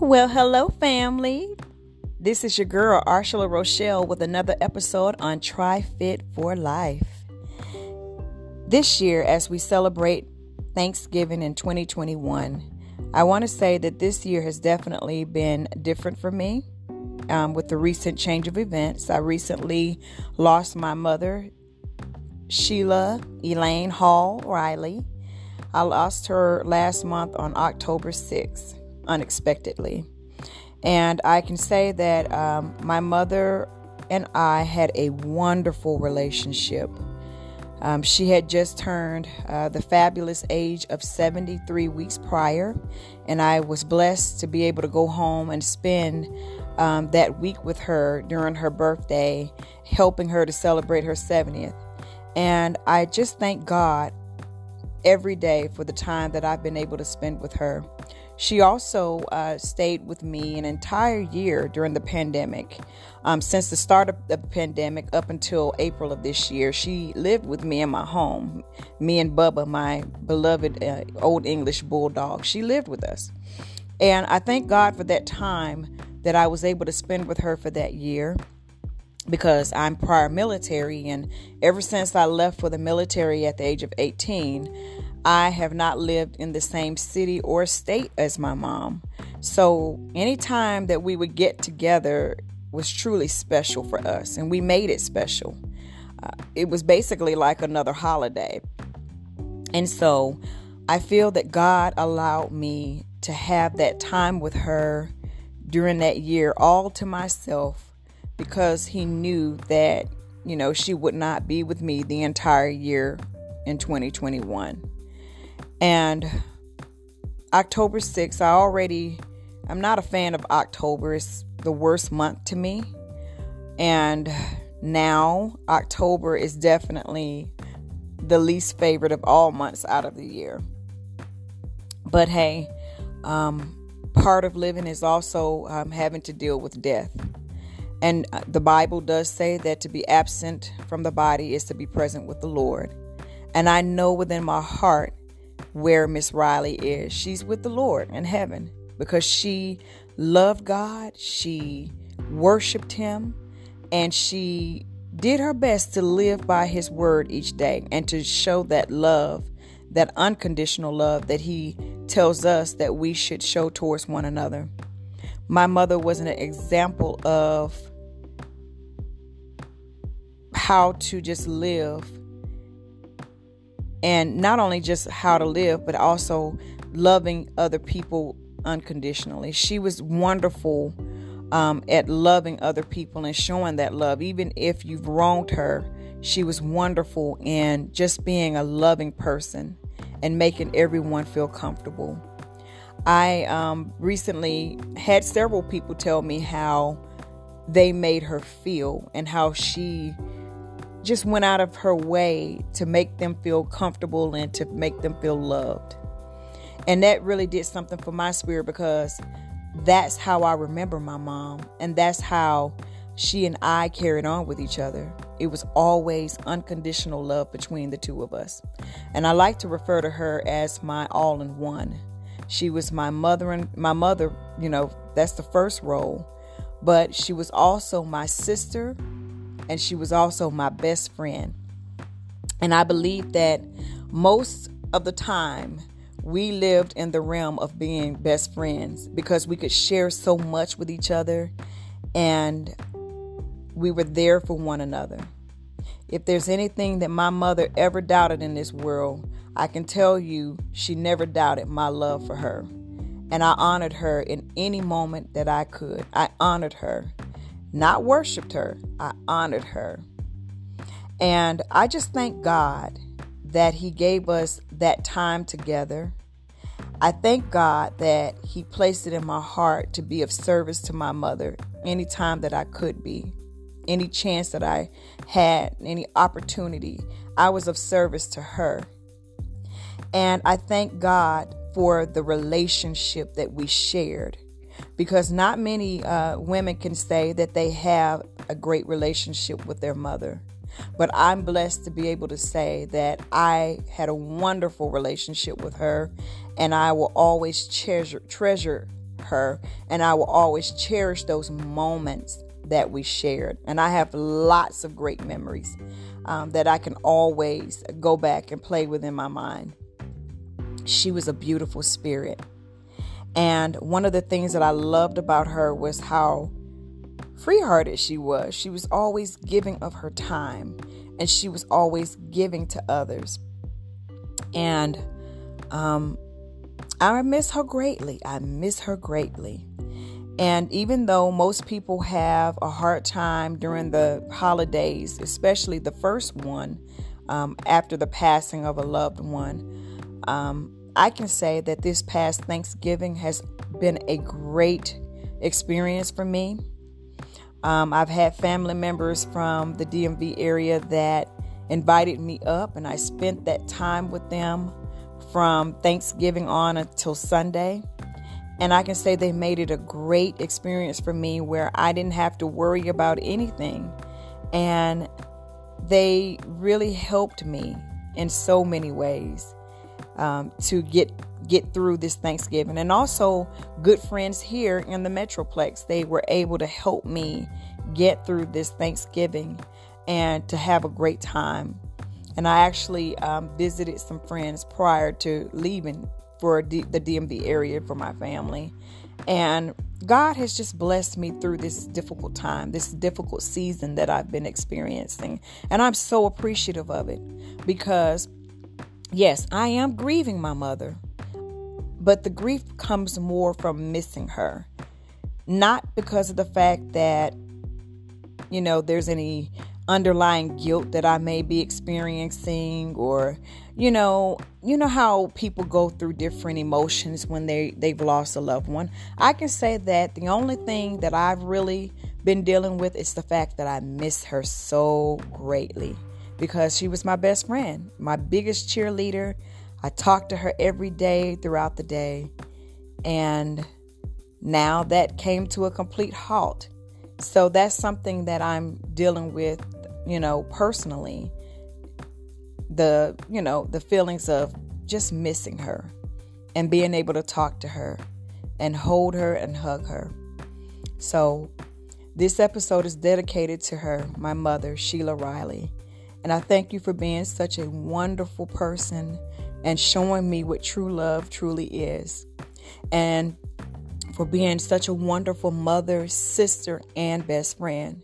Well, hello, family. This is your girl, Arshila Rochelle, with another episode on Try Fit for Life. This year, as we celebrate Thanksgiving in 2021, I want to say that this year has definitely been different for me um, with the recent change of events. I recently lost my mother, Sheila Elaine Hall Riley. I lost her last month on October 6th, unexpectedly. And I can say that um, my mother and I had a wonderful relationship. Um, she had just turned uh, the fabulous age of 73 weeks prior, and I was blessed to be able to go home and spend um, that week with her during her birthday, helping her to celebrate her 70th. And I just thank God every day for the time that I've been able to spend with her. She also uh, stayed with me an entire year during the pandemic. Um, since the start of the pandemic up until April of this year, she lived with me in my home. Me and Bubba, my beloved uh, old English bulldog, she lived with us. And I thank God for that time that I was able to spend with her for that year because I'm prior military, and ever since I left for the military at the age of 18, I have not lived in the same city or state as my mom. So, any time that we would get together was truly special for us, and we made it special. Uh, it was basically like another holiday. And so, I feel that God allowed me to have that time with her during that year all to myself because He knew that, you know, she would not be with me the entire year in 2021. And October 6th, I already, I'm not a fan of October. It's the worst month to me. And now October is definitely the least favorite of all months out of the year. But hey, um, part of living is also um, having to deal with death. And uh, the Bible does say that to be absent from the body is to be present with the Lord. And I know within my heart where Miss Riley is. She's with the Lord in heaven because she loved God, she worshiped Him, and she did her best to live by His word each day and to show that love, that unconditional love that He tells us that we should show towards one another. My mother was an example of how to just live and not only just how to live, but also loving other people unconditionally. She was wonderful um, at loving other people and showing that love, even if you've wronged her. She was wonderful in just being a loving person and making everyone feel comfortable. I um, recently had several people tell me how they made her feel and how she just went out of her way to make them feel comfortable and to make them feel loved. And that really did something for my spirit because that's how I remember my mom. And that's how she and I carried on with each other. It was always unconditional love between the two of us. And I like to refer to her as my all in one. She was my mother and my mother, you know, that's the first role. But she was also my sister and she was also my best friend. And I believe that most of the time we lived in the realm of being best friends because we could share so much with each other and we were there for one another. If there's anything that my mother ever doubted in this world, I can tell you she never doubted my love for her. And I honored her in any moment that I could. I honored her not worshiped her, I honored her. And I just thank God that He gave us that time together. I thank God that He placed it in my heart to be of service to my mother anytime that I could be, any chance that I had, any opportunity. I was of service to her. And I thank God for the relationship that we shared because not many uh, women can say that they have a great relationship with their mother. But I'm blessed to be able to say that I had a wonderful relationship with her, and I will always treasure treasure her, and I will always cherish those moments that we shared. And I have lots of great memories um, that I can always go back and play with in my mind. She was a beautiful spirit. And one of the things that I loved about her was how free hearted she was. She was always giving of her time and she was always giving to others. And um, I miss her greatly. I miss her greatly. And even though most people have a hard time during the holidays, especially the first one um, after the passing of a loved one, um, I can say that this past Thanksgiving has been a great experience for me. Um, I've had family members from the DMV area that invited me up, and I spent that time with them from Thanksgiving on until Sunday. And I can say they made it a great experience for me where I didn't have to worry about anything. And they really helped me in so many ways um, to get get through this Thanksgiving. And also, good friends here in the Metroplex, they were able to help me get through this Thanksgiving and to have a great time. And I actually um, visited some friends prior to leaving for D- the DMV area for my family. And God has just blessed me through this difficult time, this difficult season that I've been experiencing. And I'm so appreciative of it because yes, I am grieving my mother, but the grief comes more from missing her. Not because of the fact that, you know, there's any underlying guilt that I may be experiencing or you know you know how people go through different emotions when they they've lost a loved one I can say that the only thing that I've really been dealing with is the fact that I miss her so greatly because she was my best friend, my biggest cheerleader. I talked to her every day throughout the day. And now that came to a complete halt. So that's something that I'm dealing with, you know, personally. The, you know, the feelings of just missing her and being able to talk to her and hold her and hug her. So this episode is dedicated to her, my mother, Sheila Riley. And I thank you for being such a wonderful person and showing me what true love truly is. And for being such a wonderful mother, sister, and best friend.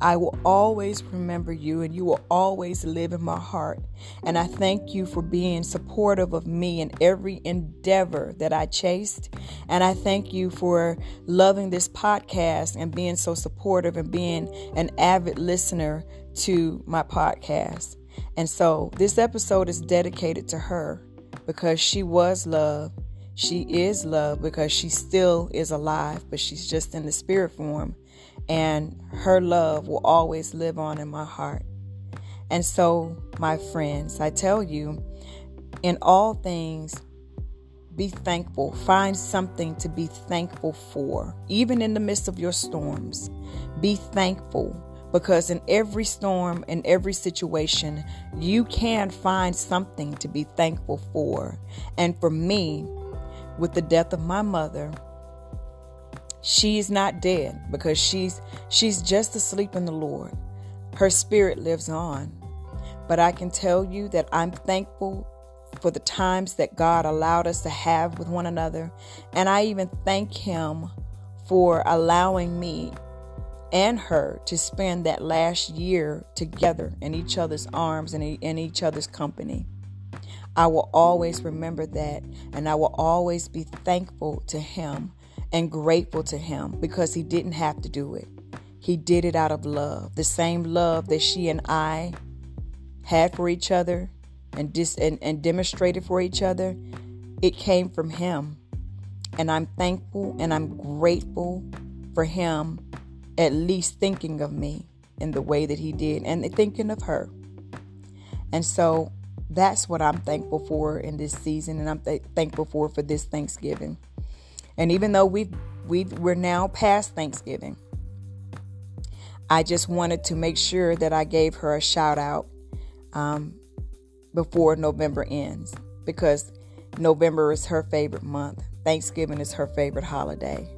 I will always remember you and you will always live in my heart. And I thank you for being supportive of me in every endeavor that I chased. And I thank you for loving this podcast and being so supportive and being an avid listener to my podcast. And so this episode is dedicated to her because she was love. She is love because she still is alive, but she's just in the spirit form. And her love will always live on in my heart. And so, my friends, I tell you, in all things, be thankful. Find something to be thankful for, even in the midst of your storms. Be thankful because in every storm, in every situation, you can find something to be thankful for. And for me, with the death of my mother, she's not dead because she's she's just asleep in the Lord. Her spirit lives on. But I can tell you that I'm thankful for the times that God allowed us to have with one another. And I even thank Him for allowing me and her to spend that last year together in each other's arms and in each other's company. I will always remember that and I will always be thankful to him and grateful to him because he didn't have to do it. He did it out of love, the same love that she and I had for each other and, dis- and, and demonstrated for each other. It came from him. And I'm thankful and I'm grateful for him at least thinking of me in the way that he did and thinking of her. And so that's what I'm thankful for in this season and I'm th- thankful for for this Thanksgiving. And even though we've we we're now past Thanksgiving, I just wanted to make sure that I gave her a shout out um, before November ends because November is her favorite month. Thanksgiving is her favorite holiday.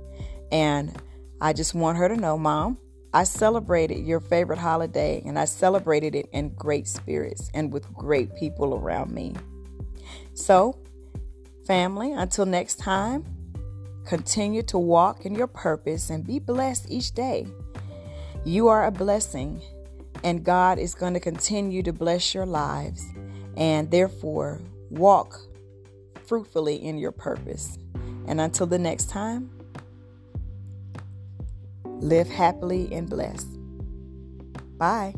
And I just want her to know, Mom, I celebrated your favorite holiday and I celebrated it in great spirits and with great people around me. So, family, until next time, continue to walk in your purpose and be blessed each day. You are a blessing, and God is going to continue to bless your lives, and therefore walk fruitfully in your purpose. And until the next time, live happily and blessed. Bye.